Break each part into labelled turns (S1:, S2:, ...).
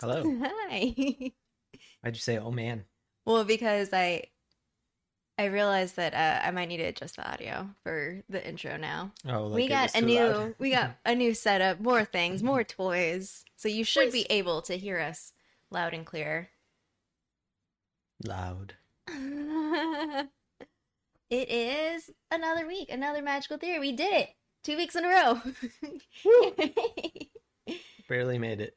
S1: Hello.
S2: Hi.
S1: Why'd you say, oh man?
S2: well, because I I realized that uh, I might need to adjust the audio for the intro now.
S1: Oh, like
S2: we got a new
S1: loud.
S2: we got a new setup, more things, more toys. So you should be able to hear us loud and clear.
S1: loud.
S2: it is another week, another magical theory. We did it. Two weeks in a row.
S1: Barely made it.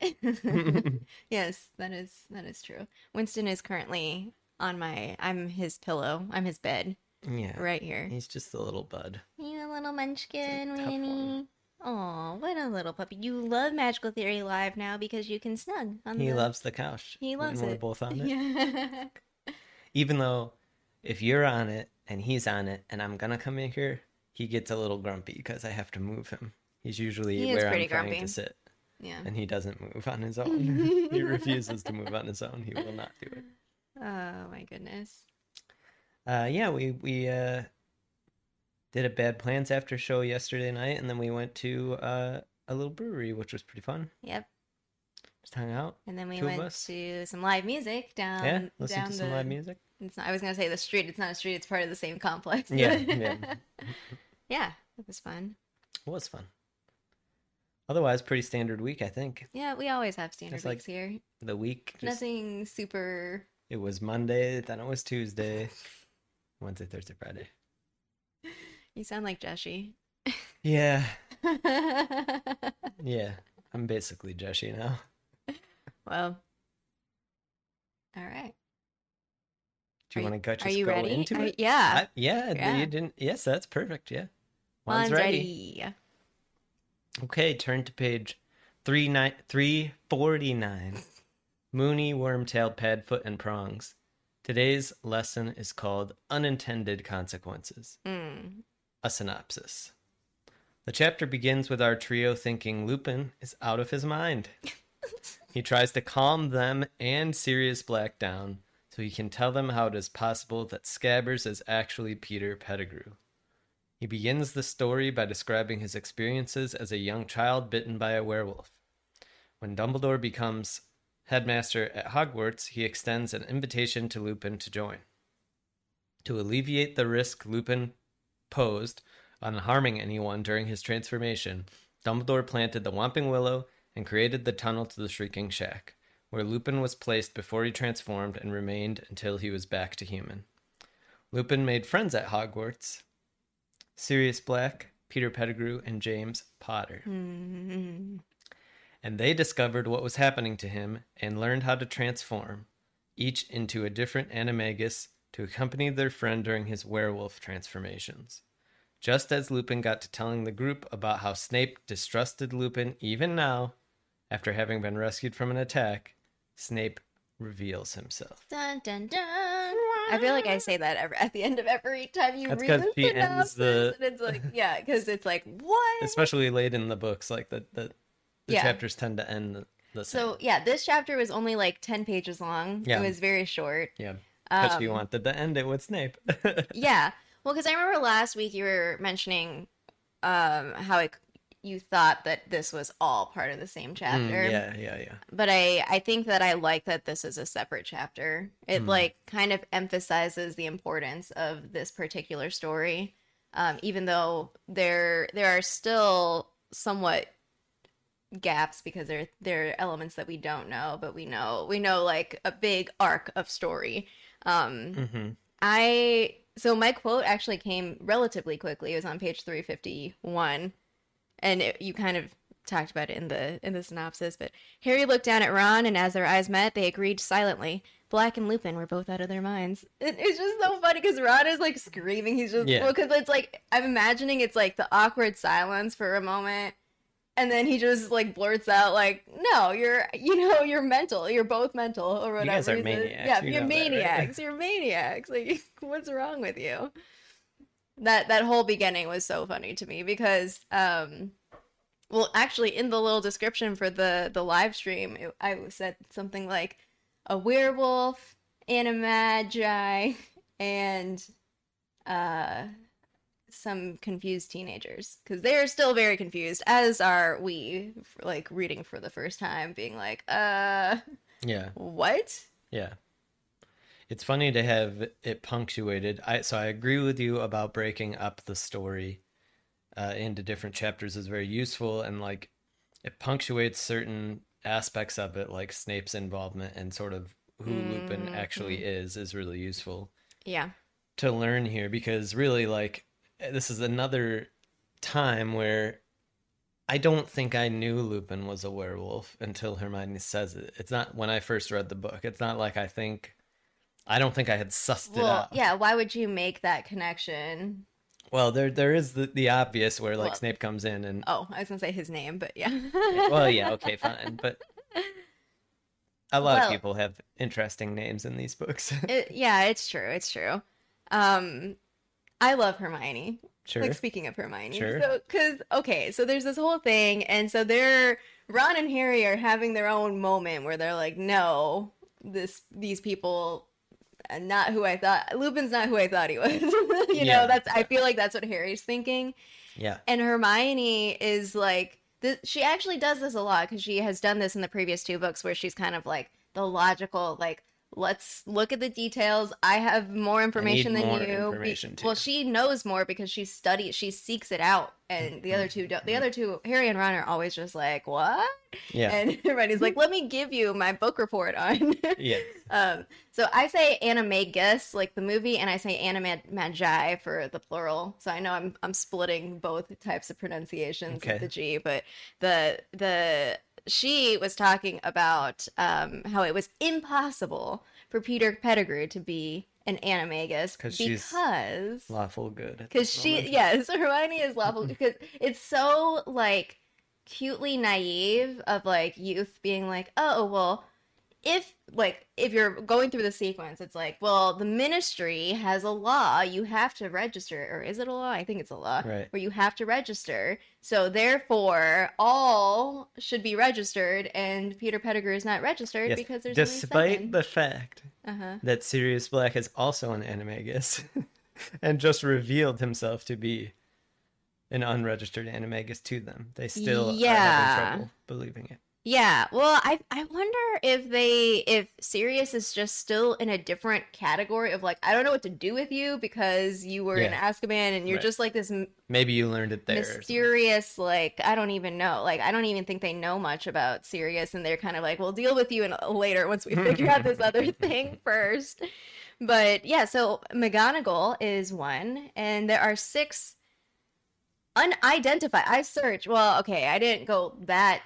S2: yes, that is that is true. Winston is currently on my I'm his pillow. I'm his bed
S1: Yeah.
S2: right here.
S1: He's just a little bud.
S2: You a little munchkin,
S1: It's a tough one.
S2: Winnie. Oh, what a little puppy. You love Magical Theory Live now because you can snug on
S1: He
S2: the
S1: loves the couch.
S2: He loves
S1: when
S2: loves
S1: we're both on it.
S2: Yeah.
S1: Even though if you're on it and he's on it and I'm gonna come in here, he gets a little grumpy because I have to move him. He's usually
S2: He
S1: where I'm
S2: pretty
S1: trying to sit,
S2: yeah.
S1: and he doesn't move on his own. he refuses to move on his own. He will not do it.
S2: Oh my goodness.
S1: Uh, yeah, we we uh, did a bad plans after show yesterday night, and then we went to uh, a little brewery, which was pretty fun.
S2: Yep.
S1: Just hung out.
S2: And then we went to some live music down
S1: yeah, listen
S2: down
S1: to some
S2: the
S1: live music.
S2: It's not, I was gonna say the street. It's not a street. It's part of the same complex.
S1: Yeah, yeah.
S2: yeah. It was fun.
S1: It was fun. Otherwise, pretty standard week, I think.
S2: Yeah, we always have standard
S1: It's like
S2: weeks here.
S1: The week, just,
S2: Nothing super.
S1: it was Monday, then it was Tuesday, Wednesday, Thursday, Friday.
S2: You sound like Jessie.
S1: Yeah, yeah. I'm basically Jeshy now.
S2: well. All right.
S1: Do you
S2: Are
S1: want to go just
S2: Are you
S1: go
S2: ready?
S1: into
S2: Are-
S1: it?
S2: yeah.
S1: I- yeah,
S2: Yeah.
S1: you didn't. Yes, that's perfect. Yeah.
S2: Mine's
S1: One's
S2: ready.
S1: Okay, turn to page three nine three forty nine. Moony, Wormtail padfoot, and prongs. Today's lesson is called Unintended Consequences.
S2: Mm.
S1: A synopsis. The chapter begins with our trio thinking Lupin is out of his mind. he tries to calm them and Sirius Black down so he can tell them how it is possible that Scabbers is actually Peter Pettigrew. He begins the story by describing his experiences as a young child bitten by a werewolf. When Dumbledore becomes headmaster at Hogwarts, he extends an invitation to Lupin to join. To alleviate the risk Lupin posed on harming anyone during his transformation, Dumbledore planted the Whomping Willow and created the tunnel to the Shrieking Shack, where Lupin was placed before he transformed and remained until he was back to human. Lupin made friends at Hogwarts Sirius Black, Peter Pettigrew, and James Potter.
S2: Mm.
S1: And they discovered what was happening to him and learned how to transform, each into a different animagus to accompany their friend during his werewolf transformations. Just as Lupin got to telling the group about how Snape distrusted Lupin even now, after having been rescued from an attack, Snape reveals himself.
S2: Dun dun dun. I feel like I say that every, at the end of every time you
S1: That's
S2: read the
S1: ends the-
S2: and it's like yeah, because it's like what?
S1: Especially late in the books, like the, the, the
S2: Yeah.
S1: chapters tend to end the, the same.
S2: So yeah, this chapter was only like ten pages long.
S1: Yeah.
S2: It was very short.
S1: yeah, because
S2: Um,
S1: you wanted to end it with Snape.
S2: yeah. Well, because I remember last week you were mentioning um, how it, you thought that this was all part of the same
S1: Mm,
S2: chapter.
S1: yeah, yeah, yeah.
S2: But I, I think that I like that this is a separate chapter. It
S1: Hmm.
S2: like kind of emphasizes the importance of this particular story, um, even though there there are still somewhat gaps because there there are elements that we don't know, but we know we know like a big arc of story. Um,
S1: hmm
S2: I so my quote actually came relatively quickly. It was on page 351 and it, you kind of talked about it in the in the synopsis, but Harry looked down at Ron and as their eyes met, they agreed silently. Black and Lupin were both out of their minds. It, it's just so funny because Ron is like screaming. He's just
S1: Yeah.
S2: well, because it's like I'm imagining it's like the awkward silence for a moment, and then he just like blurts out like, "No, you're you know you're mental. You're both mental or whatever."
S1: You guys are maniacs.
S2: Yeah,
S1: You
S2: you're
S1: know that, right?
S2: maniacs. You're maniacs. Like, what's wrong with you? That that whole beginning was so funny to me because, um, well, actually, in the little description for the the live stream, it, I said something like a werewolf, and a magi and uh, some confused teenagers because they're still very confused, as are we, for, like reading for the first time, being like, uh,
S1: Yeah.
S2: what?
S1: Yeah. It's funny to have it punctuated. I so I agree with you about breaking up the story uh, into different chapters is very useful and like it punctuates certain aspects of it like Snape's involvement and sort of who Lupin actually is is really useful
S2: Yeah.
S1: to learn here because really like this is another time where I don't think I knew Lupin was a werewolf until Hermione says it. It's not when I first read the book. It's not like I think I don't think I had sussed it
S2: Well,
S1: out.
S2: yeah. Why would you make that connection?
S1: Well, there there is the, the obvious where like
S2: Well-
S1: Snape comes in and
S2: Oh, I was gonna say his name, but yeah.
S1: well, yeah, okay, fine, but a lot of people have interesting names in these books.
S2: It, yeah, it's true. It's true. Um, I love Hermione.
S1: sure.
S2: Like speaking of Hermione,
S1: Sure.
S2: so because okay, so there's this whole thing, and so they're Ron and Harry are having their own moment where they're like, no, this these people. Not who I thought. Lupin's not who I thought he was. you
S1: Yeah.
S2: know, that's. I feel like that's what Harry's thinking.
S1: yeah.
S2: And Hermione is like, th- she actually does this a lot because she has done this in the previous two books where she's kind of like the logical, like, let's look at the details. I have more information than
S1: more
S2: you.
S1: Information,
S2: well, she knows more because she studies, she seeks it out. And the other two don't. The other two, Harry and Ron, are always just like, what?
S1: Yeah.
S2: And Hermione's like, let me give you my book report on.
S1: yeah.
S2: Um, so I say animagus, like the movie, and I say animagi for the plural. So I know I'm I'm splitting both types of pronunciations
S1: Okay.
S2: of the G, but the the she was talking about um, how it was impossible for Peter Pettigrew to be an animagus
S1: 'Cause she's
S2: because
S1: Lawful good.
S2: because she
S1: moment.
S2: yes hermione is lawful because it's so like cutely naive of like youth being like oh well if like if you're going through the sequence it's like well the ministry has a law you have to register or is it a law i think it's a law
S1: Right.
S2: where you have to register so therefore all should be registered and peter pettigrew is not registered
S1: Yes,
S2: because there's
S1: despite the fact
S2: uh-huh
S1: that Sirius Black is also an animagus and just revealed himself to be an unregistered animagus to them. They still are
S2: Yeah.
S1: having trouble believing it.
S2: Yeah, well, I I wonder if they if Sirius is just still in a different category of like I don't know what to do with you because you were in
S1: Yeah.
S2: Azkaban and you're
S1: Right.
S2: just like this m-
S1: Maybe you learned it there.
S2: mysterious like I don't even know like I don't even think they know much about Sirius and they're kind of like we'll deal with you in, uh, later once we figure out this other thing first. But yeah, so McGonagall is one, and there are six unidentified. I searched. Well, okay, I didn't go that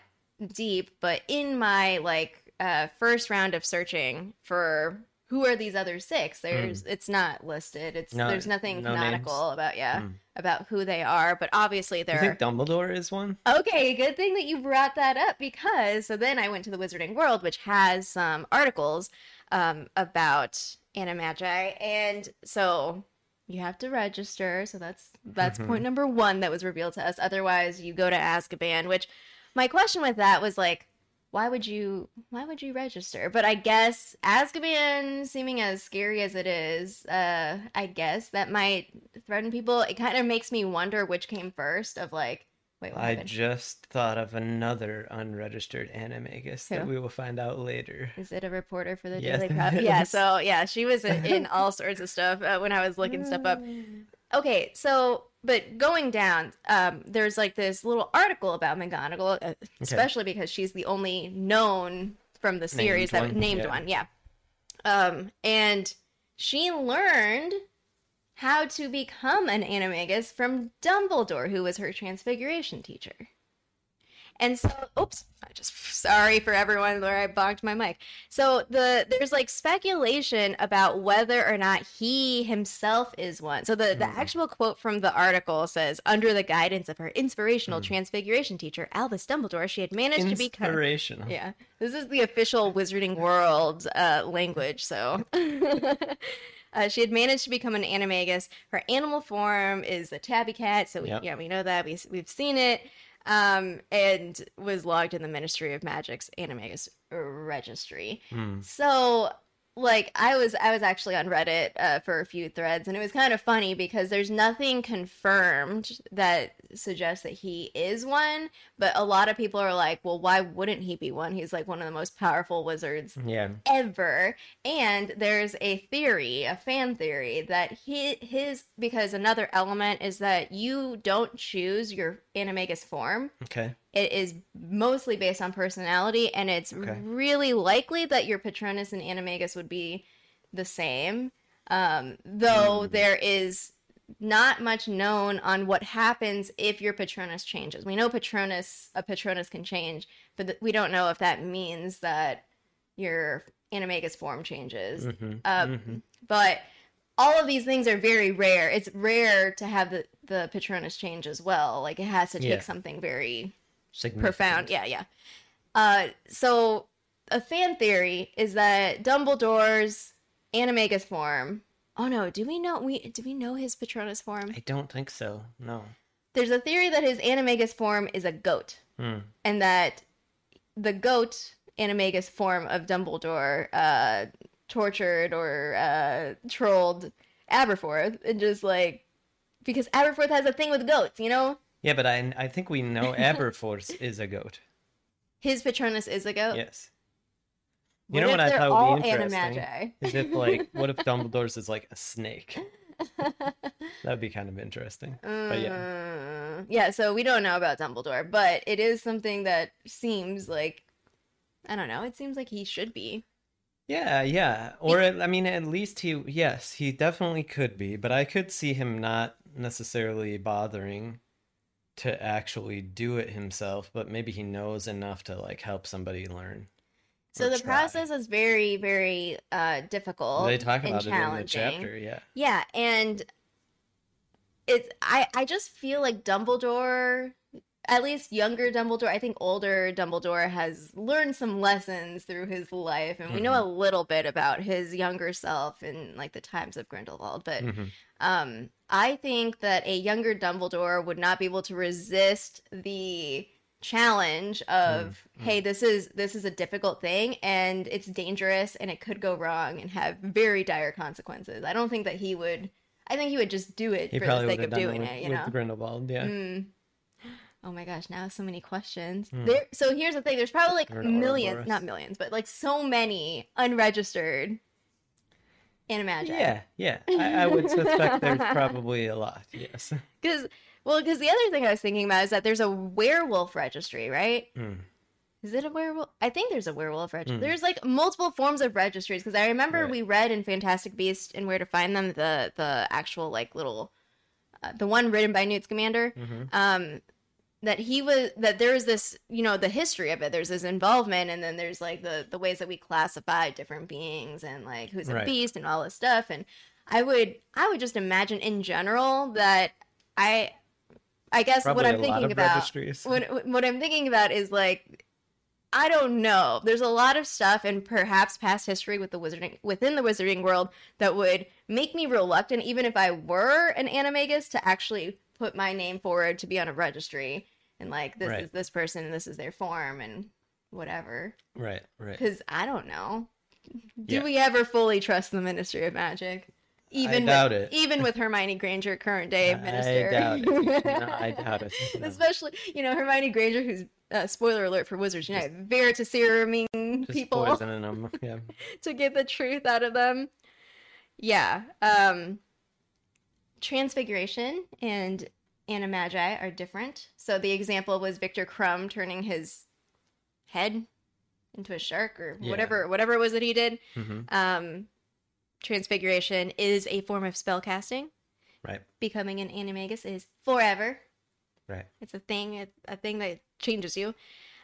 S2: deep, but in my like uh, first round of searching for who are these other six, there's it's not listed. It's
S1: Hmm. No-
S2: there's nothing
S1: no
S2: canonical about yeah
S1: Hmm.
S2: about who they are, but obviously
S1: You
S2: there
S1: think
S2: are.
S1: Dumbledore is one?
S2: Okay, good thing that you brought that up because so then I went to the Wizarding World, which has some articles um, about Animagi, and so you have to register. So that's that's
S1: Mhm.
S2: point number one that was revealed to us. Otherwise, you go to Azkaban. Which my question with that was like, why would you why would you register? But I guess Azkaban, seeming as scary as it is, uh, I guess that might threaten people. It kind of makes me wonder which came first. Of like, wait, what
S1: I
S2: happened?
S1: just thought of another unregistered animagus that we will find out later.
S2: Is it a reporter for the
S1: Yes.
S2: Daily Prop? Yeah, so yeah, she was in, in all sorts of stuff uh, when I was looking stuff up. Okay, so but going down, um, there's like this little article about McGonagall, uh, especially because she's the only known from the series that
S1: one,
S2: named
S1: yeah.
S2: one, yeah. Um, and she learned how to become an animagus from Dumbledore, who was her transfiguration teacher. And so, oops, I just sorry for everyone where I bonked my mic. So the there's like speculation about whether or not he himself is one. So the the
S1: Hmm.
S2: actual quote from the article says, "Under the guidance of her inspirational
S1: Hmm.
S2: transfiguration teacher Albus Dumbledore, she had managed to become."
S1: Inspirational.
S2: Yeah, this is the official Wizarding World uh, language. So. Uh, she had managed to become an animagus. Her animal form is a tabby cat, so we,
S1: Yep.
S2: yeah, we know that. We, we've seen it um, and was logged in the Ministry of Magic's Animagus registry.
S1: Hmm.
S2: So like I was I was actually on Reddit uh, for a few threads and it was kind of funny because there's nothing confirmed that suggests that he is one, but a lot of people are like, well, why wouldn't he be one? He's like one of the most powerful wizards
S1: Yeah.
S2: ever. And there's a theory, a fan theory that he his because another element is that you don't choose your animagus form.
S1: Okay.
S2: It is mostly based on personality, and it's
S1: Okay.
S2: really likely that your Patronus and Animagus would be the same. Um, though
S1: Mm.
S2: there is not much known on what happens if your Patronus changes. We know Patronus, a Patronus can change, but th- we don't know if that means that your Animagus form changes.
S1: Mhm,
S2: Uh,
S1: mhm.
S2: But all of these things are very rare. It's rare to have the, the Patronus change as well. Like it has to take
S1: Yeah.
S2: something very. Profound. Yeah, yeah. Uh, so a fan theory is that Dumbledore's Animagus form. Oh no, do we know we do we know his Patronus form?
S1: I don't think so. No.
S2: There's a theory that his Animagus form is a goat,
S1: Hmm.
S2: and that the goat Animagus form of Dumbledore uh, tortured or uh, trolled Aberforth, and just like because Aberforth has a thing with goats, you know.
S1: Yeah, but I I think we know Aberforth is a goat.
S2: His Patronus is a goat.
S1: Yes. You know what I thought would be interesting?
S2: Animagi?
S1: Is if like what if Dumbledore's is like a snake? That'd be kind of interesting. But yeah.
S2: Uh, yeah, so we don't know about Dumbledore, but it is something that seems like I don't know, it seems like he should be.
S1: Yeah, yeah. Or at- I mean at least he yes, he definitely could be, but I could see him not necessarily bothering to actually do it himself, but maybe he knows enough to like help somebody learn.
S2: So the
S1: try.
S2: process is very, very uh difficult
S1: They talk
S2: and
S1: about it in the chapter, yeah.
S2: Yeah, and it's I I just feel like Dumbledore, at least younger Dumbledore, I think older Dumbledore has learned some lessons through his life, and we know
S1: Mm-hmm.
S2: a little bit about his younger self in like the times of Grindelwald. But
S1: Mhm.
S2: um, I think that a younger Dumbledore would not be able to resist the challenge of
S1: Mm,
S2: hey this is this is a difficult thing and it's dangerous and it could go wrong and have very dire consequences i don't think that he would i think he would just do it
S1: He
S2: for the sake of doing
S1: it
S2: it you
S1: with
S2: know
S1: Grindelwald, yeah.
S2: Mm. Oh my gosh now so many questions
S1: Hmm.
S2: there so here's the thing there's probably like millions, not millions but like so many unregistered animagi
S1: Yeah, yeah. I, I would suspect there's probably a lot, yes.
S2: Because, well, because the other thing I was thinking about is that there's a werewolf registry, right?
S1: Mm.
S2: Is it a werewolf? I think there's a werewolf registry.
S1: Hmm.
S2: There's like multiple forms of registries because I remember
S1: Right.
S2: we read in Fantastic Beasts and Where to Find Them the the actual like little uh, the one written by Newt Scamander
S1: hmm
S2: um that he was that there is this you know the history of it. There's this involvement and then there's like the the ways that we classify different beings and like who's a
S1: Right.
S2: beast and all this stuff. And i would i would just imagine in general that i i guess
S1: Probably
S2: what i'm thinking about what, what i'm thinking about is like i don't know. There's a lot of stuff and perhaps past history with the wizarding within the wizarding world that would make me reluctant even if i were an animagus to actually put my name forward to be on a registry and like this
S1: Right.
S2: is this person and this is their form and whatever
S1: Right, right.
S2: because i don't know do
S1: Yeah.
S2: we ever fully trust the ministry of magic even
S1: doubt
S2: with,
S1: it.
S2: even with hermione granger current day minister
S1: I doubt it. No, I doubt it. No.
S2: especially you know hermione granger who's uh, spoiler alert for wizards unite veritaseruming
S1: Just
S2: people
S1: poisoning them. Yeah.
S2: to get the truth out of them yeah um transfiguration and animagi are different so the example was victor Krum turning his head into a shark or
S1: Yeah.
S2: whatever whatever it was that he did
S1: hmm
S2: um transfiguration is a form of spell casting
S1: Right.
S2: becoming an animagus is forever
S1: Right.
S2: it's a thing it's a thing that changes you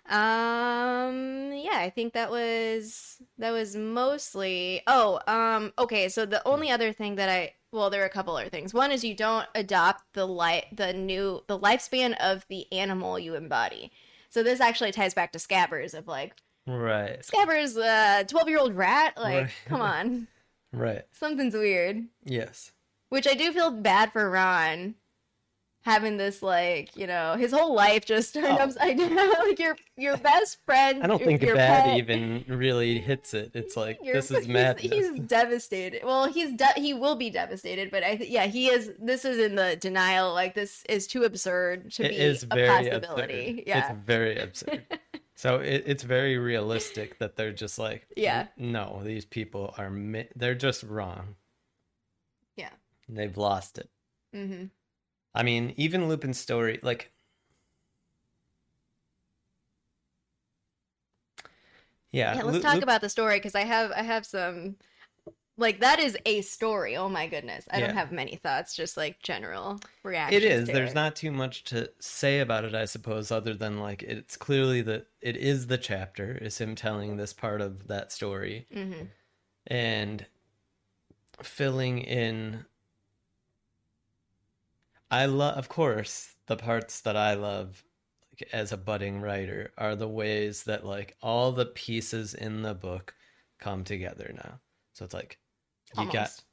S2: um yeah i think that was that was mostly oh um okay so the only other thing that i well there are a couple other things one is you don't adopt the life the new the lifespan of the animal you embody so this actually ties back to scabbers of like
S1: Right.
S2: scabbers uh 12 year old rat like
S1: Right.
S2: come on
S1: Right.
S2: something's weird
S1: Yes.
S2: which i do feel bad for ron having this like you know his whole life just turned
S1: Oh.
S2: upside down. like your your best friend.
S1: I don't
S2: your-
S1: think
S2: your
S1: Bad
S2: pet,
S1: even really hits it. It's like
S2: your-
S1: this is madness.
S2: He's, devastated. Well, he's de- he will be devastated, but I th- yeah, he is. This is in the denial. Like this is too absurd to
S1: It
S2: be
S1: is
S2: a
S1: very
S2: possibility.
S1: absurd.
S2: Yeah.
S1: It's very absurd. so it, it's very realistic that they're just like,
S2: Yeah.
S1: no, these people are, mi- they're just wrong.
S2: Yeah.
S1: They've lost it.
S2: mm-hmm.
S1: I mean, even Lupin's story, like, yeah.
S2: Yeah, let's
S1: Lu-
S2: talk about the story because I have I have some like that is a story. Oh my goodness. I don't have many thoughts, just like general reactions.
S1: It is. There's
S2: it.
S1: not too much to say about it, I suppose, other than like it's clearly that it is the chapter, is him telling this part of that story
S2: Mhm.
S1: and filling in. I love, of course, the parts that I love like, as a budding writer are the ways that like all the pieces in the book come together now. So it's like you got
S2: Almost.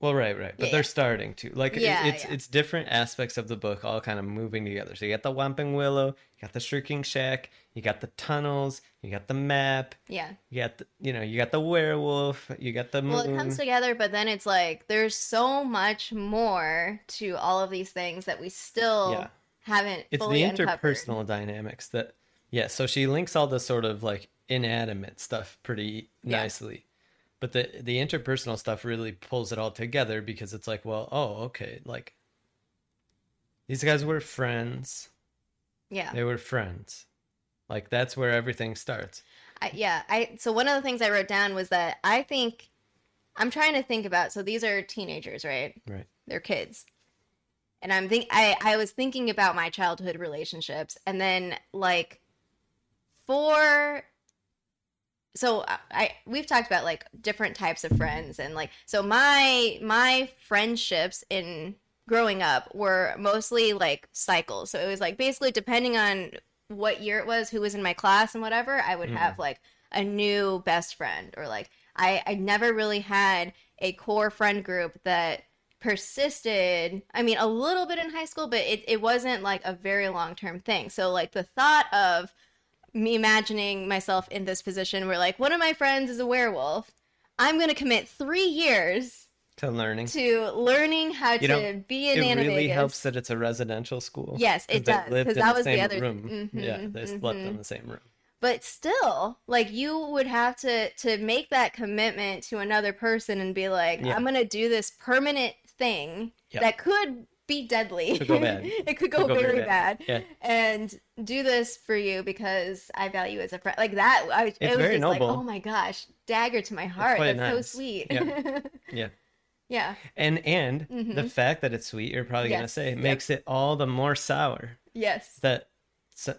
S1: Well, right, right, but
S2: Yeah,
S1: they're
S2: yeah.
S1: starting to like
S2: Yeah,
S1: it's it's different aspects of the book all kind of moving together. So you got the Whomping Willow, you got the Shrieking Shack, you got the tunnels, you got the map,
S2: Yeah.
S1: you got the, you know you got the werewolf, you got the moon.
S2: Well, it comes together, but then it's like there's so much more to all of these things that we still haven't
S1: it's the
S2: uncovered.
S1: interpersonal dynamics that yeah. So she links all the sort of like inanimate stuff pretty nicely. But the the interpersonal stuff really pulls it all together because it's like, well, oh, okay, like these guys were friends.
S2: Yeah.
S1: They were friends. Like that's where everything starts.
S2: I, yeah, I so one of the things I wrote down was that I think I'm trying to think about so these are teenagers, right?
S1: Right.
S2: They're kids. And I'm think I I was thinking about my childhood relationships and then like for so I, I we've talked about like different types of friends and like so my my friendships in growing up were mostly like cycles. So it was like basically depending on what year it was, who was in my class and whatever, I would
S1: Mhm.
S2: have like a new best friend or like I I never really had a core friend group that persisted. I mean, a little bit in high school, but it, it wasn't like a very long term thing. So like the thought of me imagining myself in this position where like one of my friends is a werewolf, I'm gonna commit three years
S1: To learning.
S2: to learning how
S1: You
S2: to
S1: know,
S2: be in
S1: it really helps that it's a residential school.
S2: Yes, it does,
S1: lived
S2: 'cause
S1: in
S2: that
S1: the
S2: was the other-
S1: room. yeah,
S2: mhm,
S1: they slept in the same room.
S2: but still like you would have to to make that commitment to another person and be like
S1: Yeah.
S2: i'm gonna do this permanent thing
S1: Yeah.
S2: that could be deadly
S1: Could go bad.
S2: it could go,
S1: Could go
S2: very,
S1: very
S2: bad,
S1: Yeah.
S2: and do this for you because i value you as a friend like that i it was
S1: very
S2: just like
S1: noble.
S2: oh my gosh dagger to my heart that's so sweet
S1: Yeah. Yeah.
S2: yeah
S1: And and the
S2: Mhm.
S1: fact that it's sweet, you're probably gonna
S2: Yes,
S1: say,
S2: yep.
S1: makes it all the more sour
S2: yes
S1: that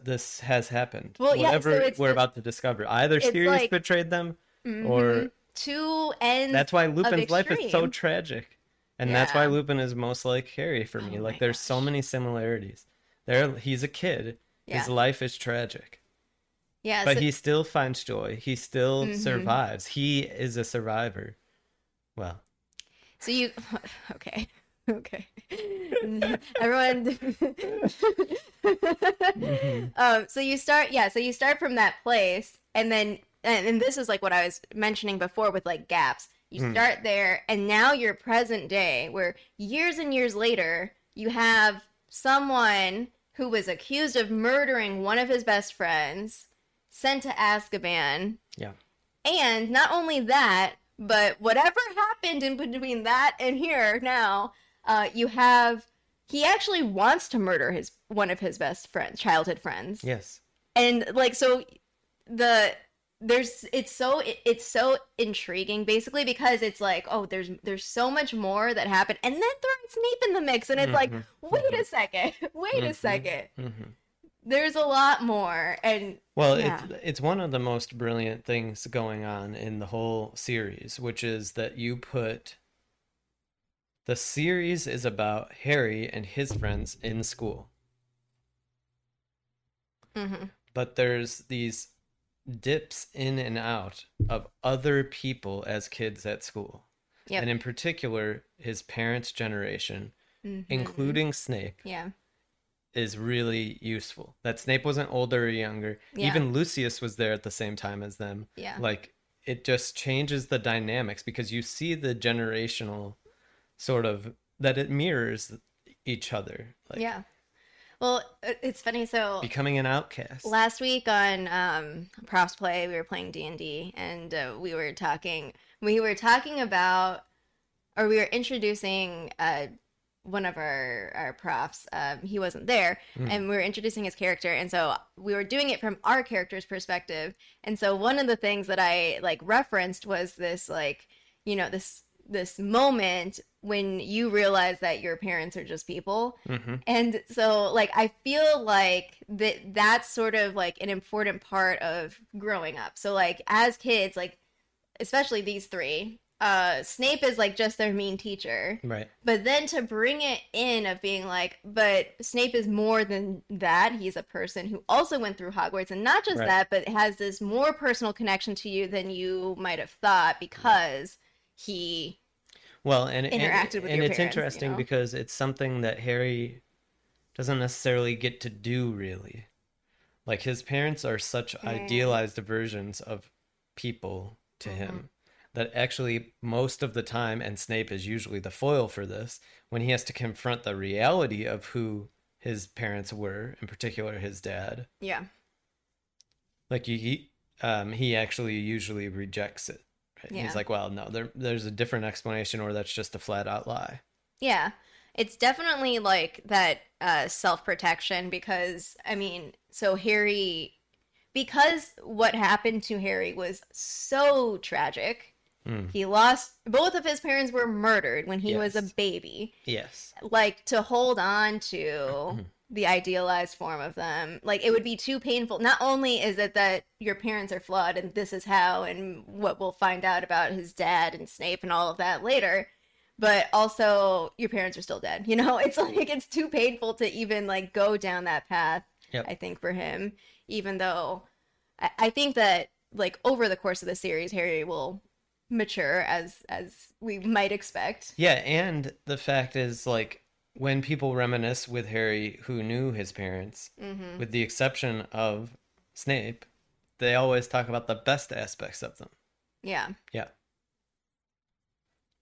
S1: this has happened.
S2: Well, yeah, so
S1: Whatever
S2: it's-
S1: we're
S2: it's-
S1: about to discover, either
S2: it's
S1: Sirius
S2: like-
S1: betrayed them, or
S2: Mhm. two ends
S1: that's why Lupin's life is so tragic, and that's why Lupin is most like Harry for me.
S2: Oh
S1: like, there's so many similarities. There, he's a kid. His life is tragic,
S2: yeah
S1: but
S2: so-
S1: he still finds joy. He still
S2: Mhm.
S1: survives. He is a survivor. Well,
S2: So you okay. Okay. Everyone Um so you start yeah, so you start from that place and then and, and this is like what I was mentioning before with like gaps. You
S1: Hmm.
S2: start there and now you're present day where years and years later you have someone who was accused of murdering one of his best friends sent to Azkaban
S1: yeah.
S2: and not only that, but whatever happened in between that and here now, uh, you have he actually wants to murder his one of his best friends, childhood friends,
S1: Yes.
S2: and like so the there's it's so it, it's so intriguing basically because it's like oh there's there's so much more that happened and then throwing Snape in the mix and it's like
S1: Mhm,
S2: wait a second wait a
S1: Mhm.
S2: second.
S1: Hmm
S2: there's a lot more and
S1: Well,
S2: Yeah.
S1: it's it's one of the most brilliant things going on in the whole series, which is that you put the series is about Harry and his friends in school,
S2: mhm,
S1: but there's these dips in and out of other people as kids at school.
S2: Yep.
S1: And in particular, his parents' generation,
S2: mhm.
S1: including Snape,
S2: yeah
S1: is really useful. That Snape wasn't older or younger.
S2: Yeah.
S1: Even Lucius was there at the same time as them.
S2: Yeah.
S1: Like it just changes the dynamics because you see the generational sort of that it mirrors each other. Like
S2: yeah. Well, it's funny. So
S1: becoming an outcast.
S2: last week on um, Props Play, we were playing D and D, and uh, we were talking. We were talking about, or we were introducing uh, one of our our profs. Um, he wasn't there,
S1: Mm.
S2: and we were introducing his character, and so we were doing it from our character's perspective. And so one of the things that I like referenced was this, like, you know, this this moment when you realize that your parents are just people.
S1: Hmm
S2: and so like i feel like that that's sort of like an important part of growing up. So like as kids like especially these three uh snape is like just their mean teacher.
S1: Right.
S2: but then to bring it in of being like but snape is more than that. He's a person who also went through hogwarts and not just
S1: Right.
S2: that but has this more personal connection to you than you might have thought because he
S1: Well, and and-
S2: interacted with
S1: and
S2: your
S1: it's
S2: parents, you
S1: interesting
S2: know?
S1: because it's something that Harry doesn't necessarily get to do really. Like his parents are such idealized versions of people to
S2: Mm-hmm.
S1: him that actually most of the time and Snape is usually the foil for this when he has to confront the reality of who his parents were, in particular his dad.
S2: yeah
S1: Like he um he actually usually rejects it. Right?
S2: Yeah.
S1: He's like, "Well, no, there there's a different explanation or that's just a flat out lie."
S2: Yeah. It's definitely like that uh, self protection because, I mean, so Harry, because what happened to Harry was so tragic.
S1: Mm.
S2: He lost, both of his parents were murdered when he was a baby.
S1: Yes.
S2: Like, to hold on to the idealized form of them, like, it would be too painful. Not only is it that your parents are flawed and this is how, and what we'll find out about his dad and Snape and all of that later, but also your parents are still dead. You know, it's like it's too painful to even like go down that path.
S1: Yep.
S2: I think for him, even though I, I think that like over the course of the series, Harry will mature as as we might expect.
S1: Yeah, and the fact is like when people reminisce with Harry who knew his parents,
S2: hmm
S1: with the exception of Snape, they always talk about the best aspects of them.
S2: Yeah,
S1: Yeah.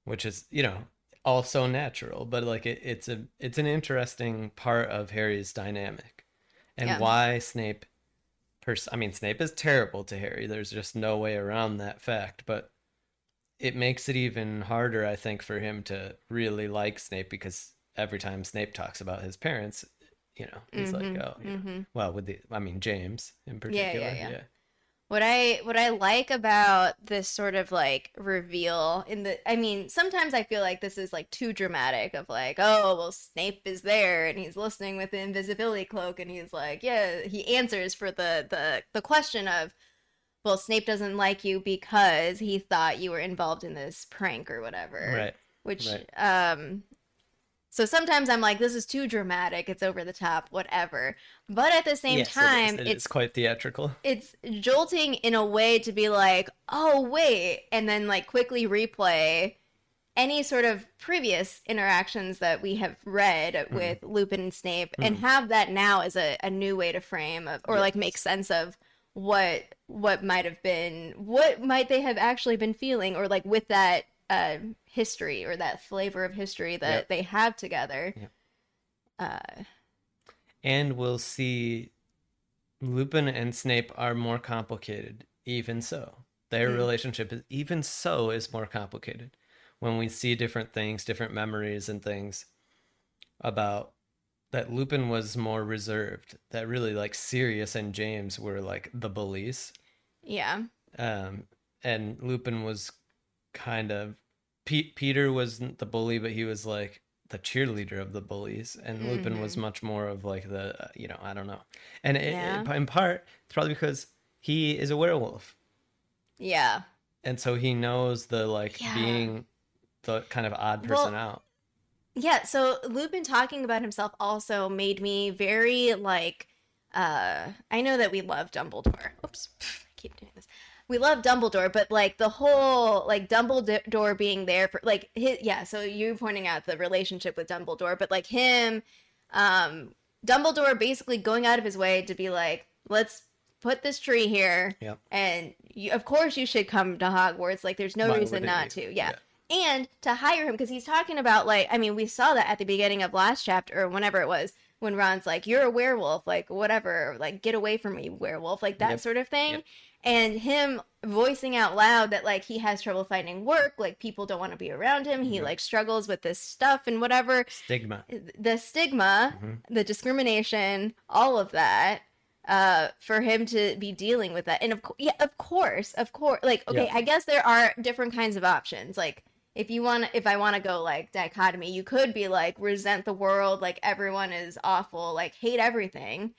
S1: Which is, you know, also natural, but like it, it's a it's an interesting part of Harry's dynamic. And
S2: Yeah.
S1: why Snape pers- I mean Snape is terrible to Harry. There's just no way around that fact, but it makes it even harder I think for him to really like Snape because every time Snape talks about his parents, you know, he's like,
S2: Mhm,
S1: "Oh, you know."
S2: mhm.
S1: well, with the I mean James in
S2: Yeah,
S1: particular.
S2: yeah, yeah. What I what I like about this sort of like reveal in the I mean, sometimes I feel like this is like too dramatic of like, oh, well Snape is there and he's listening with the invisibility cloak and he's like, yeah, he answers for the the the question of well, Snape doesn't like you because he thought you were involved in this prank or whatever.
S1: Right.
S2: Which
S1: right.
S2: um so sometimes I'm like, this is too dramatic, it's over the top, whatever. But at the same
S1: Yes, it is.
S2: time,
S1: It
S2: it's
S1: is quite theatrical.
S2: it's jolting in a way to be like, oh wait, and then like quickly replay any sort of previous interactions that we have read
S1: Mm-hmm.
S2: with Lupin and Snape, and have that now as a, a new way to frame of, or like make sense of what what might have been, what might they have actually been feeling, or like with that uh, history or that flavor of history that
S1: Yep.
S2: they have together.
S1: Yep.
S2: Uh,
S1: And we'll see Lupin and Snape are more complicated, even so. Their
S2: Mm.
S1: relationship is even so is more complicated. When we see different things, different memories and things about that Lupin was more reserved, that really like Sirius and James were like the bullies.
S2: yeah,
S1: Um and Lupin was kind of Pe- Peter wasn't the bully, but he was like the cheerleader of the bullies, and Lupin was much more of like the uh, you know I don't know, and it,
S2: Yeah.
S1: it- in part it's probably because he is a werewolf,
S2: yeah.
S1: and so he knows the like
S2: Yeah.
S1: being the kind of odd
S2: Well,
S1: person out.
S2: Yeah, so Lupin talking about himself also made me very like uh I know that we love Dumbledore. Oops. I keep doing this. We love Dumbledore, but like the whole like Dumbledore being there for like his, yeah, so you pointing out the relationship with Dumbledore, but like him um Dumbledore basically going out of his way to be like, let's put this tree here,
S1: Yep.
S2: and you, of course you should come to Hogwarts. Like, there's no
S1: Why
S2: reason not
S1: you?
S2: to. Yeah. And to hire him because he's talking about like, I mean, we saw that at the beginning of last chapter or whenever it was when Ron's like, "You're a werewolf," like whatever, like get away from me, werewolf, like that
S1: Yep.
S2: sort of thing.
S1: Yep.
S2: And him voicing out loud that like he has trouble finding work, like people don't want to be around him. He
S1: Mhm.
S2: like struggles with this stuff and whatever
S1: Stigma.
S2: the stigma,
S1: Mhm.
S2: the discrimination, all of that, uh, for him to be dealing with that. And of course, yeah, of course, of course, like, okay,
S1: Yeah.
S2: I guess there are different kinds of options. Like, if you want if I want to go like dichotomy, you could be like resent the world, like everyone is awful, like hate everything.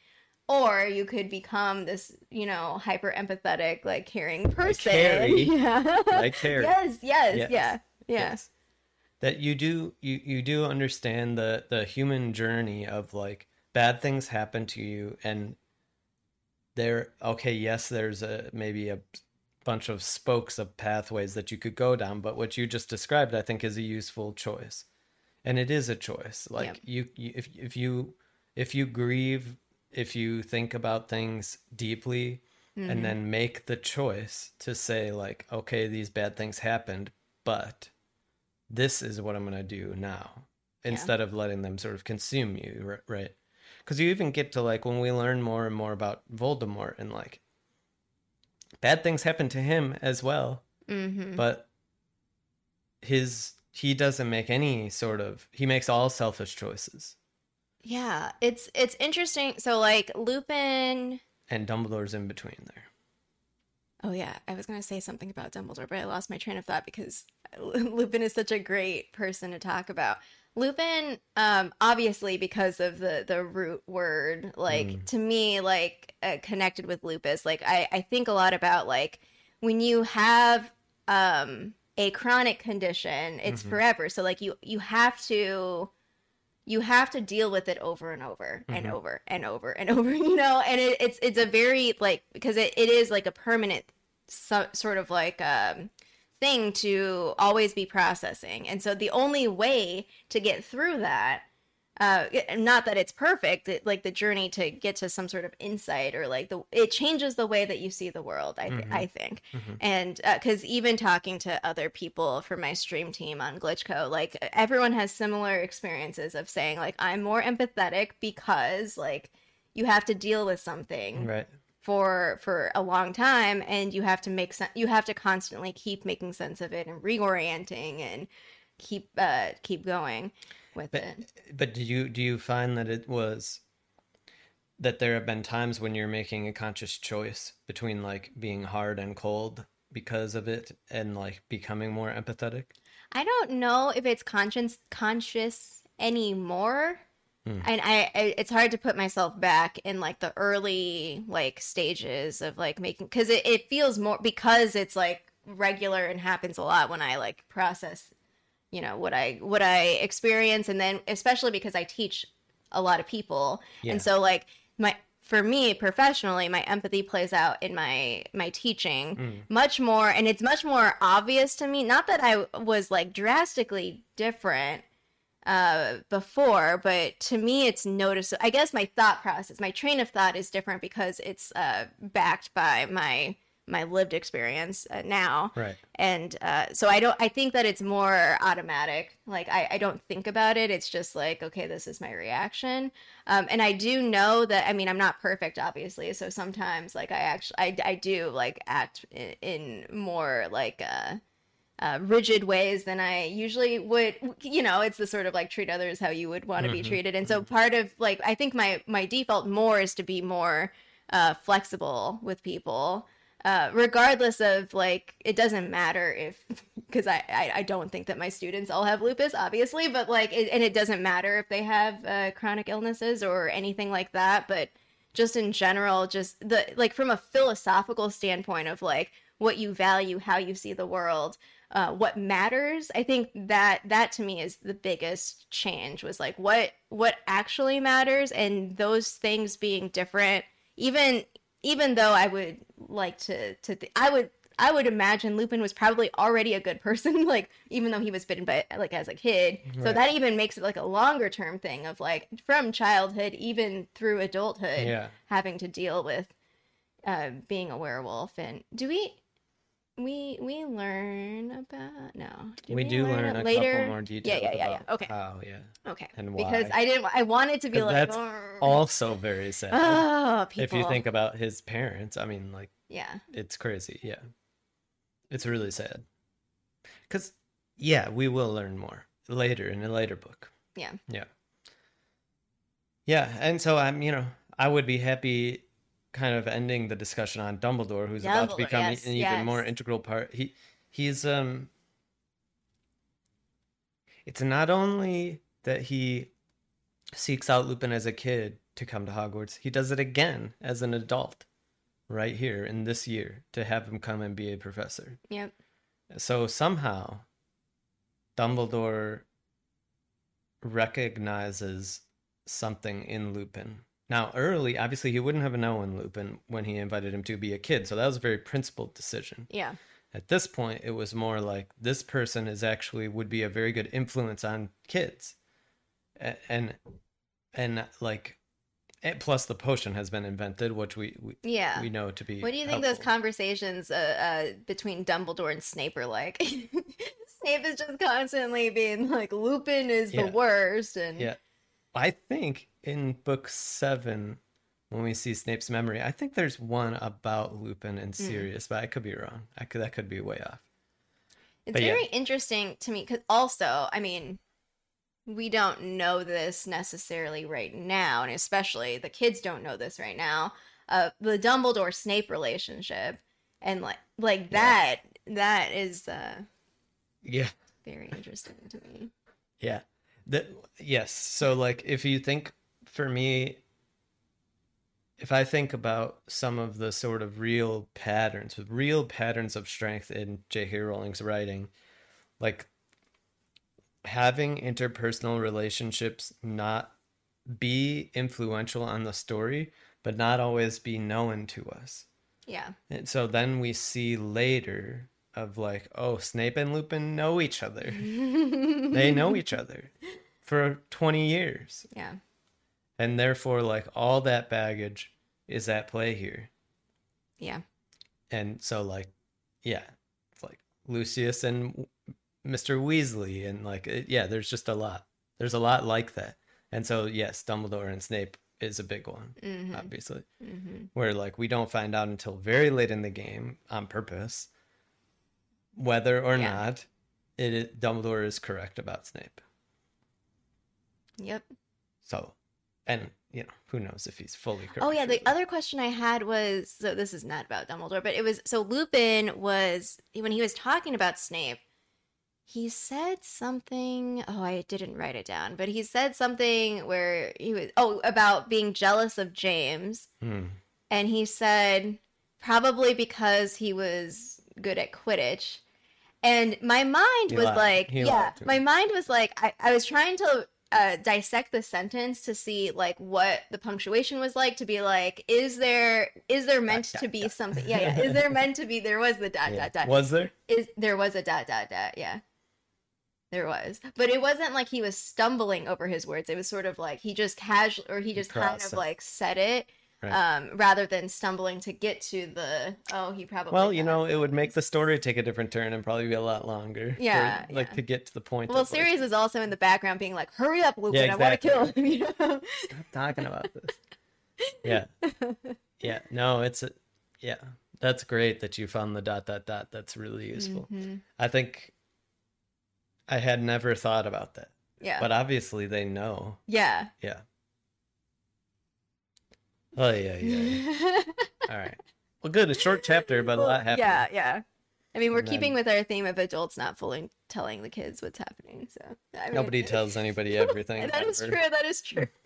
S2: Or you could become this, you know, hyper empathetic, like caring person.
S1: Harry.
S2: Yeah.
S1: Like Harry.
S2: yes, yes,
S1: Yes.
S2: yeah, yeah.
S1: Yes. That you do you you do understand the the human journey of like bad things happen to you and there okay yes there's a maybe a bunch of spokes of pathways that you could go down but what you just described I think is a useful choice and it is a choice like
S2: Yep.
S1: you, you if if you if you grieve if you think about things deeply
S2: Mhm.
S1: and then make the choice to say like okay these bad things happened but this is what i'm going to do now
S2: Yeah.
S1: instead of letting them sort of consume you right because you even get to like when we learn more and more about voldemort and like bad things happen to him as well
S2: Mhm.
S1: but his he doesn't make any sort of he makes all selfish choices
S2: Yeah, it's it's interesting. So like Lupin.
S1: and dumbledore's in between there
S2: Oh yeah, I was gonna say something about Dumbledore, but I lost my train of thought because Lupin is such a great person to talk about. Lupin, um, obviously because of the the root word, like
S1: Mm.
S2: to me, like uh, connected with lupus. Like I I think a lot about like when you have um a chronic condition, it's
S1: Mhm.
S2: forever. So like you you have to you have to deal with it over and over and
S1: Mhm.
S2: over and over and over you know and it, it's it's a very like because it, it is like a permanent so, sort of like um thing to always be processing and so the only way to get through that uh not that it's perfect it, like the journey to get to some sort of insight or like the it changes the way that you see the world i th-
S1: Mhm.
S2: i think
S1: Mhm.
S2: and because even talking to other people from my stream team on glitchco like everyone has similar experiences of saying like i'm more empathetic because like you have to deal with something
S1: right
S2: for for a long time and you have to make sense you have to constantly keep making sense of it and reorienting and keep uh keep going with
S1: But
S2: it
S1: but do you do you find that it was that there have been times when you're making a conscious choice between like being hard and cold because of it and like becoming more empathetic?
S2: I don't know if it's conscious conscious anymore.
S1: Hmm.
S2: And I, I it's hard to put myself back in like the early like stages of like making because it, it feels more because it's like regular and happens a lot when I like process you know what I what I experience and then especially because I teach a lot of people
S1: Yeah.
S2: and so like my for me professionally my empathy plays out in my my teaching
S1: Mm.
S2: much more and it's much more obvious to me not that i was like drastically different uh before but to me it's noticeable i guess my thought process my train of thought is different because it's uh backed by my my lived experience uh, now.
S1: Right.
S2: and uh, so i don't i think that it's more automatic. Like I, I don't think about it. It's just like okay this is my reaction. Um, and i do know that i mean i'm not perfect obviously. So sometimes like i actually i, I do like act in, in more like uh, uh, rigid ways than i usually would. You know it's the sort of like treat others how you would want to be
S1: Mhm.
S2: treated. And so part of like i think my my default more is to be more uh, flexible with people uh, regardless of like it doesn't matter if because I, I I don't think that my students all have lupus obviously but like it, and it doesn't matter if they have uh, chronic illnesses or anything like that but just in general just the like from a philosophical standpoint of like what you value how you see the world uh, what matters i think that that to me is the biggest change was like what what actually matters and those things being different even even though i would like to to th- i would I would imagine Lupin was probably already a good person, like even though he was bitten by like as a kid. So that even makes it like a longer term thing of like from childhood even through adulthood
S1: Yeah.
S2: having to deal with uh, being a werewolf. And do we we we learn about no? Did
S1: we do learn
S2: it
S1: a
S2: later?
S1: couple more details.
S2: Yeah, yeah, yeah, yeah. Okay,
S1: How, yeah.
S2: okay.
S1: and
S2: Because. I didn't. I wanted it to be like
S1: that's
S2: "Arr."
S1: Also very sad.
S2: Oh, people.
S1: if you think about his parents, I mean, like,
S2: yeah,
S1: it's crazy. Yeah. It's really sad. Because, yeah, we will learn more later in a later book.
S2: yeah,
S1: Yeah. Yeah. And so I'm, you know, I would be happy kind of ending the discussion on Dumbledore, who's about to become
S2: yes,
S1: an even more integral part. He, he's, um, it's not only that he seeks out Lupin as a kid to come to Hogwarts, he does it again as an adult right here in this year to have him come and be a professor.
S2: yep,
S1: So somehow Dumbledore recognizes something in Lupin. Now, early, obviously, he wouldn't have known Lupin when he invited him to be a kid. So that was a very principled decision.
S2: yeah,
S1: At this point, it was more like this person is actually would be a very good influence on kids, A- and and like, and plus the potion has been invented, which we we,
S2: yeah.
S1: we know to be.
S2: What do you think those conversations uh, uh, between Dumbledore and Snape are like? Snape is just constantly being like, Lupin is
S1: Yeah.
S2: the worst, and
S1: Yeah. I think in book seven, when we see Snape's memory, I think there's one about Lupin and
S2: Hmm.
S1: Sirius, but I could be wrong. I could that could be way off.
S2: It's
S1: But yeah.
S2: very interesting to me because also, I mean, we don't know this necessarily right now, and especially the kids don't know this right now. Uh, the Dumbledore Snape relationship, and like like
S1: Yeah.
S2: that that is uh,
S1: Yeah.
S2: very interesting to me.
S1: Yeah. That yes. So like if you think for me if I think about some of the sort of real patterns, real patterns of strength in J.K. Rowling's writing, like having interpersonal relationships not be influential on the story, but not always be known to us.
S2: Yeah,
S1: And so then we see later of like, oh, Snape and Lupin know each other. they know each other for 20 years.
S2: Yeah,
S1: And therefore, like, all that baggage is at play here.
S2: yeah,
S1: And so, like, yeah, it's like Lucius and Mr. Weasley. And, like, it, yeah, there's just a lot. There's a lot like that. And so, yes, Dumbledore and Snape is a big one,
S2: hmm
S1: obviously,
S2: hmm
S1: where, like, we don't find out until very late in the game on purpose whether or
S2: Yeah.
S1: not it is, Dumbledore is correct about Snape.
S2: yep.
S1: So, and you know, who knows if he's fully correct.
S2: Oh yeah, the other question I had was so this is not about Dumbledore, but it was so Lupin was when he was talking about Snape, he said something, oh I didn't write it down, but he said something where he was oh about being jealous of James
S1: Hmm.
S2: and he said probably because he was good at Quidditch. And my mind
S1: He
S2: was
S1: lied.
S2: like,
S1: He
S2: yeah, my mind was like, I, I was trying to uh, dissect the sentence to see like what the punctuation was like to be like, is there is there meant
S1: dot,
S2: to be
S1: dot.
S2: something? Yeah, yeah. Is there meant to be? There was the dot
S1: Yeah.
S2: dot dot.
S1: Was there?
S2: Is there was a dot dot dot? Yeah. There was, but it wasn't like he was stumbling over his words. It was sort of like he just casual, or he just kind
S1: Process.
S2: of like said it,
S1: Right.
S2: um, rather than stumbling to get to the. Oh, he probably.
S1: Well, you know, it would make the story take a different turn and probably be a lot longer. for,
S2: Yeah,
S1: like
S2: yeah.
S1: to get to the point.
S2: Well,
S1: of, like,
S2: Sirius is also in the background being like, "Hurry up, Lupin!
S1: Yeah,
S2: I want to kill him." You know?
S1: Stop talking about this. Yeah, yeah. No, it's a, yeah. That's great that you found the dot dot dot. That's really useful.
S2: Mhm.
S1: I think I had never thought about that,
S2: Yeah.
S1: but obviously they know.
S2: yeah.
S1: Yeah. Oh yeah, yeah. All right. Well, good. A short chapter, but a lot happened.
S2: Yeah, yeah. I mean, we're
S1: And
S2: keeping
S1: then-
S2: with our theme of adults not fully telling the kids what's happening. So I mean,
S1: Nobody tells anybody everything.
S2: that is true. That is true.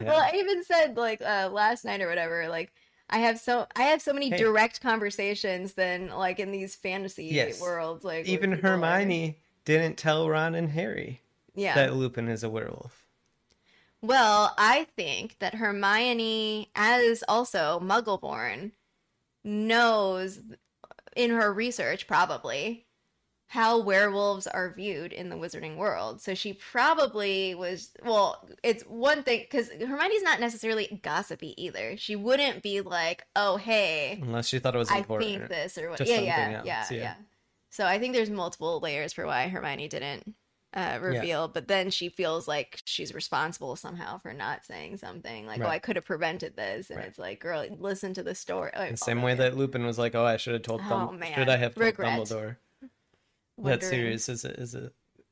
S1: Yeah.
S2: Well, I even said like uh, last night or whatever. Like I have so I have so many
S1: Hey.
S2: direct conversations than like in these fantasy
S1: Yes.
S2: worlds. Like
S1: Even
S2: people are-
S1: Hermione didn't tell Ron and Harry
S2: Yeah.
S1: that Lupin is a werewolf.
S2: Well, I think that Hermione, as also Muggleborn, knows in her research probably how werewolves are viewed in the wizarding world. So she probably was well, it's one thing cuz Hermione's not necessarily gossipy either. She wouldn't be like, "Oh, hey,
S1: Unless she thought it was
S2: I
S1: important.
S2: think this or what." Yeah, yeah, yeah,
S1: yeah.
S2: yeah. So I think there's multiple layers for why Hermione didn't uh, reveal, but then she feels like she's responsible somehow for not saying something. Like, oh, I could have prevented this, and
S1: Right.
S2: it's like, girl, listen to the story. Oh,
S1: The same
S2: oh,
S1: way
S2: yeah.
S1: that Lupin was like, "Oh, I should have told
S2: Oh, man.
S1: should I have told
S2: Regret.
S1: Dumbledore." That
S2: Wondering-
S1: Sirius is a, is a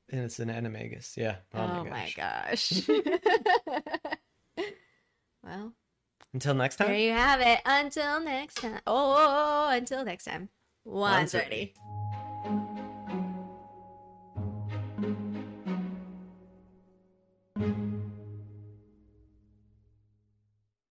S1: it's an animagus. Yeah.
S2: Oh, my gosh. well,
S1: Until next time.
S2: there you have it. Until next time. Oh, until next time. One's
S1: One's
S2: ready.
S1: ready.